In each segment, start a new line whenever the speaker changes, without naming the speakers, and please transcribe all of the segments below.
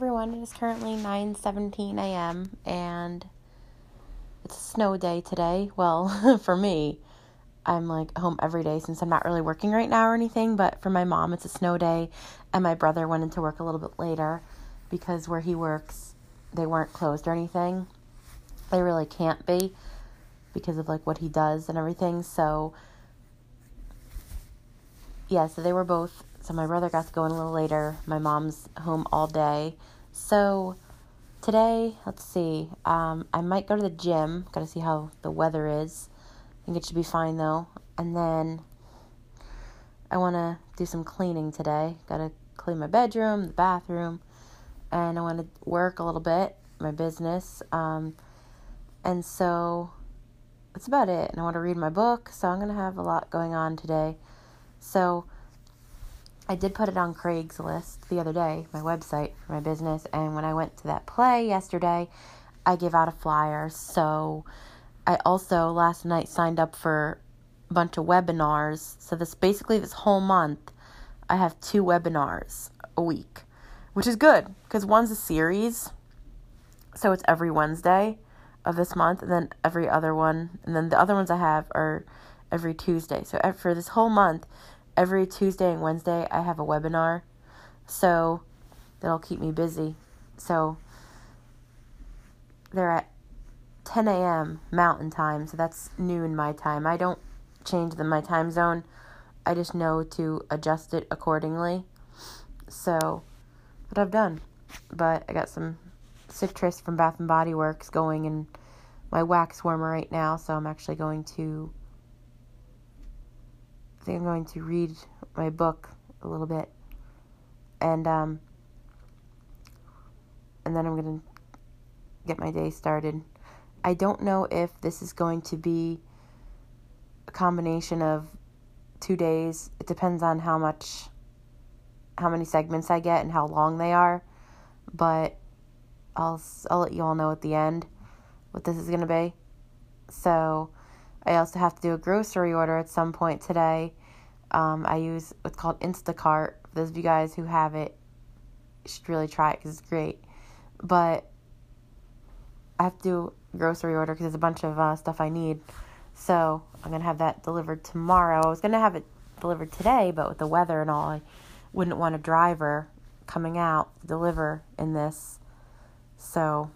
everyone. It is currently 9:17 a.m. and it's a snow day today. Well, for me, I'm like home every day since I'm not really working right now or anything, but for my mom it's a snow day and my brother went into work a little bit later because where he works they weren't closed or anything. They really can't be because of like what he does and everything. So yeah, so they were both so my brother got to go in a little later. My mom's home all day. So today, let's see. Um, I might go to the gym. Got to see how the weather is. I think it should be fine though. And then I want to do some cleaning today. Got to clean my bedroom, the bathroom, and I want to work a little bit, my business. Um, and so that's about it. And I want to read my book. So I'm going to have a lot going on today. So I did put it on Craigslist the other day, my website for my business, and when I went to that play yesterday, I gave out a flyer. So I also last night signed up for a bunch of webinars. So this basically this whole month, I have two webinars a week, which is good because one's a series. So it's every Wednesday of this month and then every other one and then the other ones I have are every Tuesday. So for this whole month, every Tuesday and Wednesday I have a webinar. So that'll keep me busy. So they're at 10 a.m. Mountain Time, so that's noon my time. I don't change the my time zone. I just know to adjust it accordingly. So, what I've done. But I got some citrus from Bath and Body Works going in my wax warmer right now, so I'm actually going to I think I'm going to read my book a little bit, and um, and then I'm gonna get my day started. I don't know if this is going to be a combination of two days. It depends on how much, how many segments I get and how long they are, but I'll I'll let you all know at the end what this is gonna be. So I also have to do a grocery order at some point today. Um, I use what's called Instacart. Those of you guys who have it, should really try it because it's great. But I have to do a grocery order because there's a bunch of uh, stuff I need. So I'm going to have that delivered tomorrow. I was going to have it delivered today, but with the weather and all, I wouldn't want a driver coming out to deliver in this. So,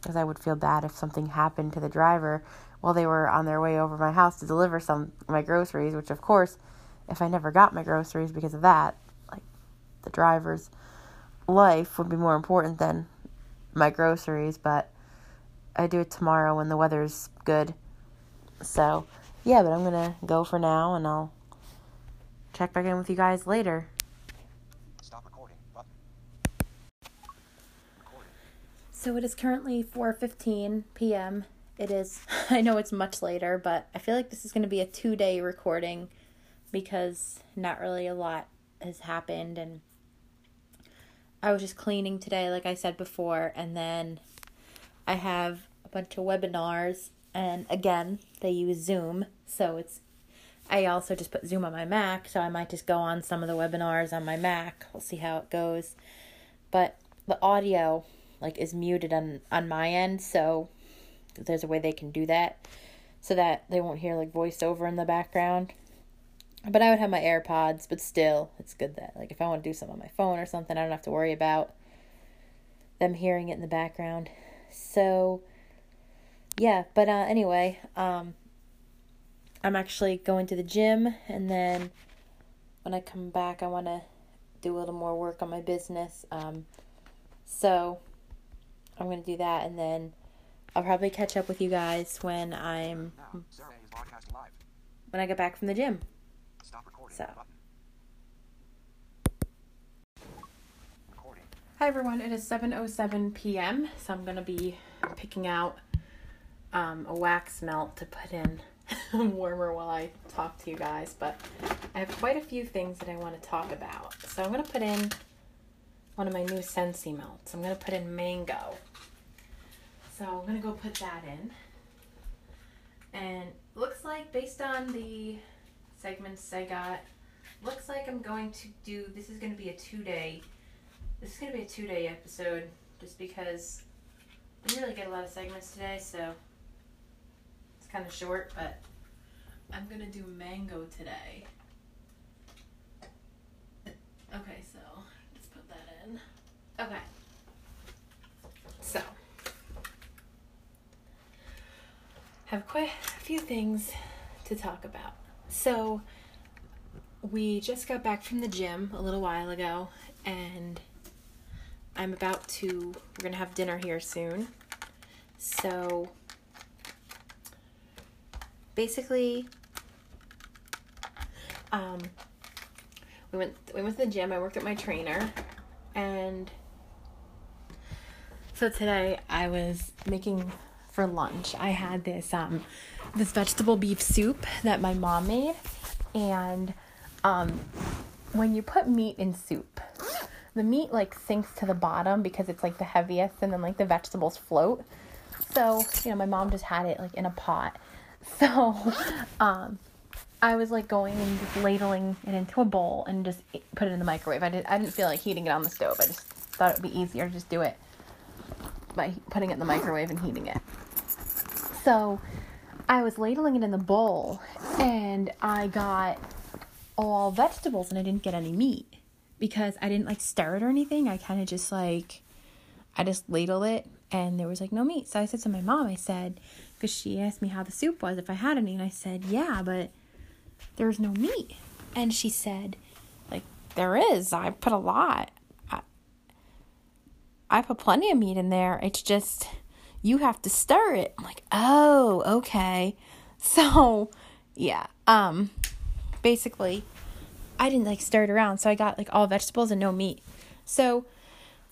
because I would feel bad if something happened to the driver while they were on their way over my house to deliver some my groceries, which of course, if I never got my groceries because of that, like the driver's life would be more important than my groceries, but I do it tomorrow when the weather's good. So, yeah, but I'm going to go for now and I'll check back in with you guys later. Stop recording. So it is currently 4:15 p.m it is. I know it's much later, but I feel like this is going to be a two day recording because not really a lot has happened. And I was just cleaning today, like I said before, and then I have a bunch of webinars. And again, they use Zoom, so it's. I also just put Zoom on my Mac, so I might just go on some of the webinars on my Mac. We'll see how it goes. But the audio like is muted on on my end, so there's a way they can do that so that they won't hear like voiceover in the background. But I would have my AirPods, but still, it's good that like if I want to do something on my phone or something, I don't have to worry about them hearing it in the background. So yeah, but uh anyway, um I'm actually going to the gym and then when I come back I want to do a little more work on my business. Um so I'm going to do that and then I'll probably catch up with you guys when I'm when I get back from the gym. So. Hi everyone, it is 7:07 p.m. So I'm gonna be picking out um, a wax melt to put in warmer while I talk to you guys. But I have quite a few things that I want to talk about. So I'm gonna put in one of my new Scentsy melts. I'm gonna put in mango. So I'm to go put that in. And looks like based on the segments I got, looks like I'm going to do, this is to be a two day This is gonna be a two day episode just because I didn't really get a lot of segments today, so it's kind of short, but I'm gonna do mango today. Okay, so let's put that in. Okay. So, have quite a few things to talk about. So, we just got back from the gym a little while ago, and I'm about to, we're gonna have dinner here soon. So, basically, um, we went we went to the gym. I worked at my trainer, and so today I was making for lunch. I had this um this vegetable beef soup that my mom made, and um when you put meat in soup, the meat like sinks to the bottom because it's like the heaviest, and then like the vegetables float. So you know, my mom just had it like in a pot. So um I was like going and just ladling it into a bowl and just put it in the microwave. I did I didn't feel like heating it on the stove. I just thought it would be easier to just do it by putting it in the microwave and heating it. So I was ladling it in the bowl and I got all vegetables and I didn't get any meat because I didn't like stir it or anything. I kind of just like I just ladled it and there was like no meat. So I said to my mom, I said, because she asked me how the soup was, if I had any, and I said, yeah, but there was no meat. And she said, like, there is. I put a lot. I put plenty of meat in there. It's just, you have to stir it. I'm like, oh, okay. So, yeah. Um, basically, I didn't like stir it around. So I got like all vegetables and no meat. So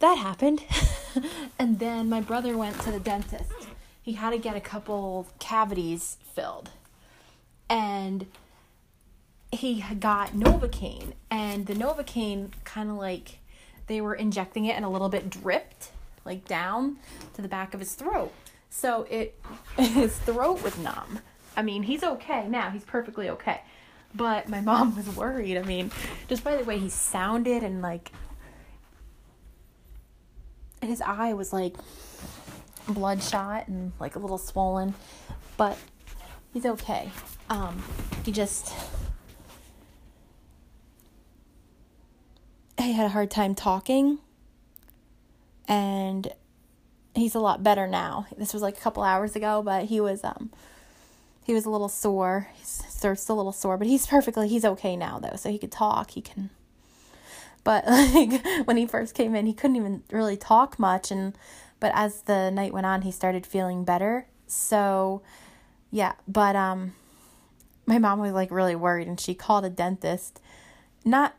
that happened. and then my brother went to the dentist. He had to get a couple cavities filled. And he got Novocaine, and the Novocaine kind of like they were injecting it and a little bit dripped like down to the back of his throat. So it his throat was numb. I mean, he's okay now. He's perfectly okay. But my mom was worried. I mean, just by the way he sounded and like his eye was like bloodshot and like a little swollen, but he's okay. Um, he just he had a hard time talking and he's a lot better now. This was like a couple hours ago, but he was um he was a little sore. He's still a little sore, but he's perfectly he's okay now though. So he could talk, he can but like when he first came in, he couldn't even really talk much and but as the night went on, he started feeling better. So yeah, but um my mom was like really worried and she called a dentist. Not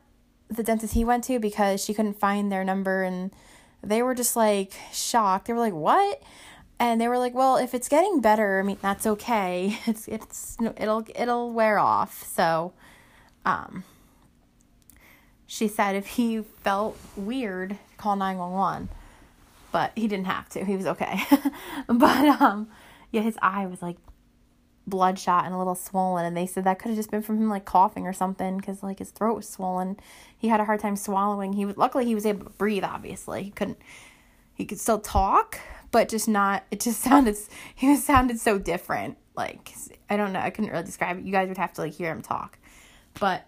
the dentist he went to because she couldn't find their number and they were just like shocked. They were like, "What?" And they were like, "Well, if it's getting better, I mean, that's okay. It's it's it'll it'll wear off." So, um she said if he felt weird, call 911. But he didn't have to. He was okay. but um yeah, his eye was like bloodshot and a little swollen and they said that could have just been from him like coughing or something because like his throat was swollen. He had a hard time swallowing. He was luckily he was able to breathe obviously. He couldn't he could still talk but just not it just sounded he was sounded so different. Like i don't know i couldn't really describe it. You guys would have to like hear him talk. But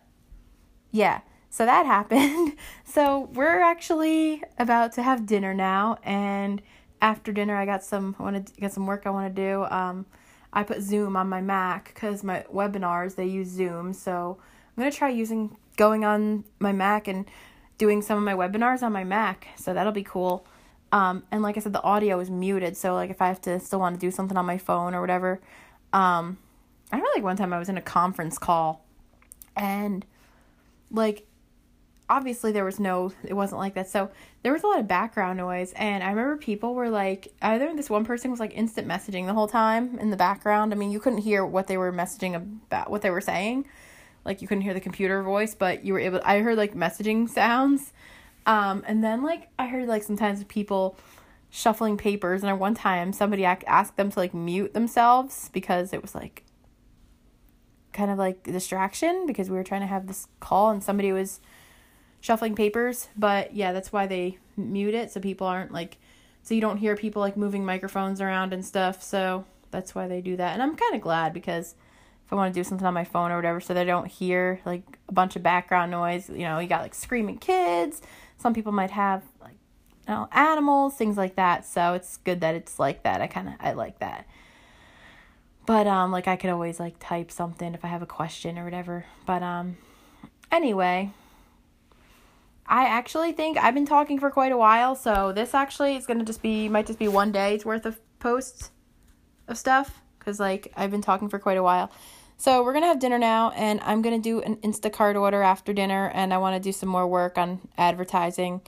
yeah so that happened. So we're actually about to have dinner now and after dinner i got some i want to get some work i want to do. Um I put Zoom on my Mac because my webinars they use Zoom. So I'm gonna try using going on my Mac and doing some of my webinars on my Mac. So that'll be cool. Um, and like I said, the audio is muted. So like if I have to still want to do something on my phone or whatever, um, I remember like one time I was in a conference call, and like obviously there was no it wasn't like that. So there was a lot of background noise and i remember people were like either this one person was like instant messaging the whole time in the background. I mean you couldn't hear what they were messaging about what they were saying. Like you couldn't hear the computer voice but you were able i heard like messaging sounds. Um and then like i heard like sometimes people shuffling papers and at one time somebody asked them to like mute themselves because it was like kind of like distraction because we were trying to have this call and somebody was shuffling papers. But yeah, that's why they mute it so people aren't like, so you don't hear people like moving microphones around and stuff. So that's why they do that. And I'm kind of glad because if I want to do something on my phone or whatever, so they don't hear like a bunch of background noise. You know, you got like screaming kids. Some people might have like, you know, animals, things like that. So it's good that it's like that. I kind of I like that. But um, like I could always like type something if I have a question or whatever. But um, anyway, I actually think I've been talking for quite a while, so this actually is gonna just be might just be one day's worth of posts of stuff because like I've been talking for quite a while. So we're gonna have dinner now, and I'm gonna do an Instacart order after dinner, and I want to do some more work on advertising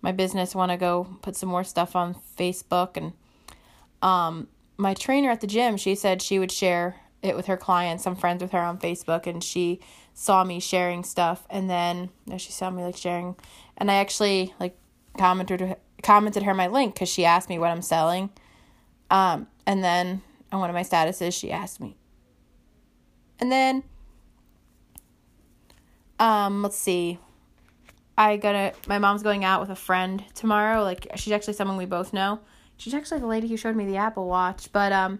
my business. Want to go put some more stuff on Facebook, and um, my trainer at the gym, she said she would share it with her clients. I'm friends with her on Facebook, and she saw me sharing stuff, and then know, she saw me like sharing, and I actually like commented commented her my link because she asked me what I'm selling, um, and then on one of my statuses she asked me, and then um, let's see. I gotta my mom's going out with a friend tomorrow. Like she's actually someone we both know. She's actually the lady who showed me the Apple Watch, but um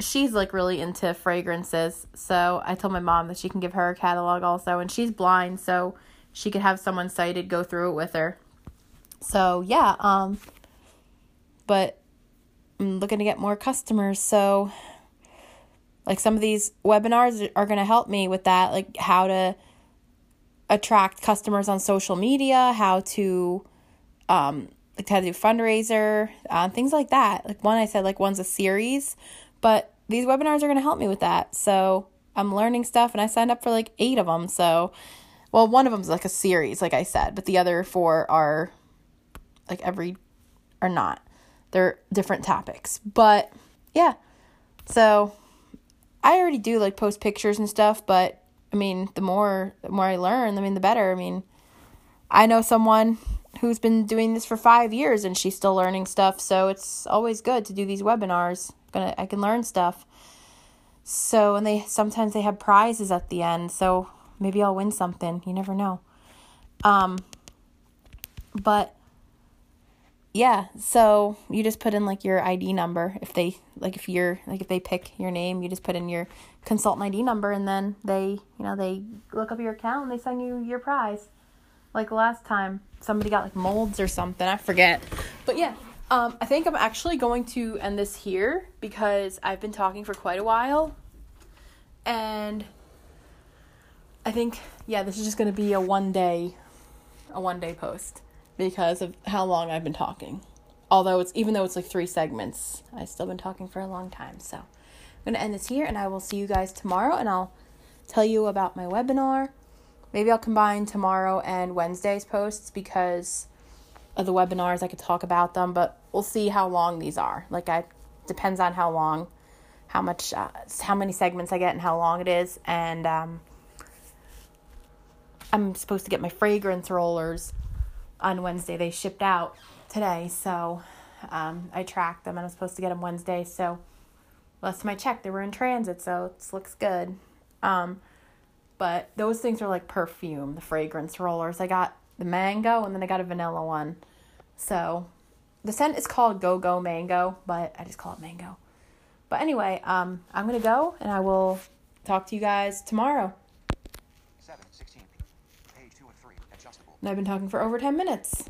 she's like really into fragrances. So I told my mom that she can give her a catalog also, and she's blind, so she could have someone sighted go through it with her. So yeah, um, but I'm looking to get more customers. So like some of these webinars are going to help me with that, like how to attract customers on social media, how to um like how to do fundraiser, uh, things like that. Like one I said like one's a series but these webinars are going to help me with that. So I'm learning stuff and I signed up for like eight of them. So, well, one of them's like a series, like I said, but the other four are like every, are not. They're different topics. But yeah. So I already do like post pictures and stuff, but I mean, the more the more I learn, I mean, the better. I mean, I know someone who's been doing this for 5 years and she's still learning stuff, so it's always good to do these webinars gonna I can learn stuff. So and they sometimes they have prizes at the end, so maybe I'll win something. You never know. Um but yeah, so you just put in like your ID number if they like if you're like if they pick your name, you just put in your consultant ID number and then they, you know, they look up your account and they send you your prize. Like last time somebody got like molds or something, I forget. But yeah, um, I think I'm actually going to end this here because I've been talking for quite a while. And I think, yeah, this is just going to be a one day, a one day post because of how long I've been talking. Although it's, even though it's like three segments, I've still been talking for a long time. So I'm going to end this here and I will see you guys tomorrow and I'll tell you about my webinar. Maybe I'll combine tomorrow and Wednesday's posts because of the webinars. I could talk about them, but we'll see how long these are. Like I depends on how long, how much, uh, how many segments I get and how long it is. And um, I'm supposed to get my fragrance rollers on Wednesday. They shipped out today, so um, I tracked them and I'm supposed to get them Wednesday. So last time I checked, they were in transit, so it looks good. Um, but those things are like perfume, the fragrance rollers. I got the mango and then I got a vanilla one. So the scent is called Go Go Mango, but I just call it mango. But anyway, um, I'm gonna go and I will talk to you guys tomorrow. 7, 16, page 2 and 3, adjustable. And I've been talking for over 10 minutes.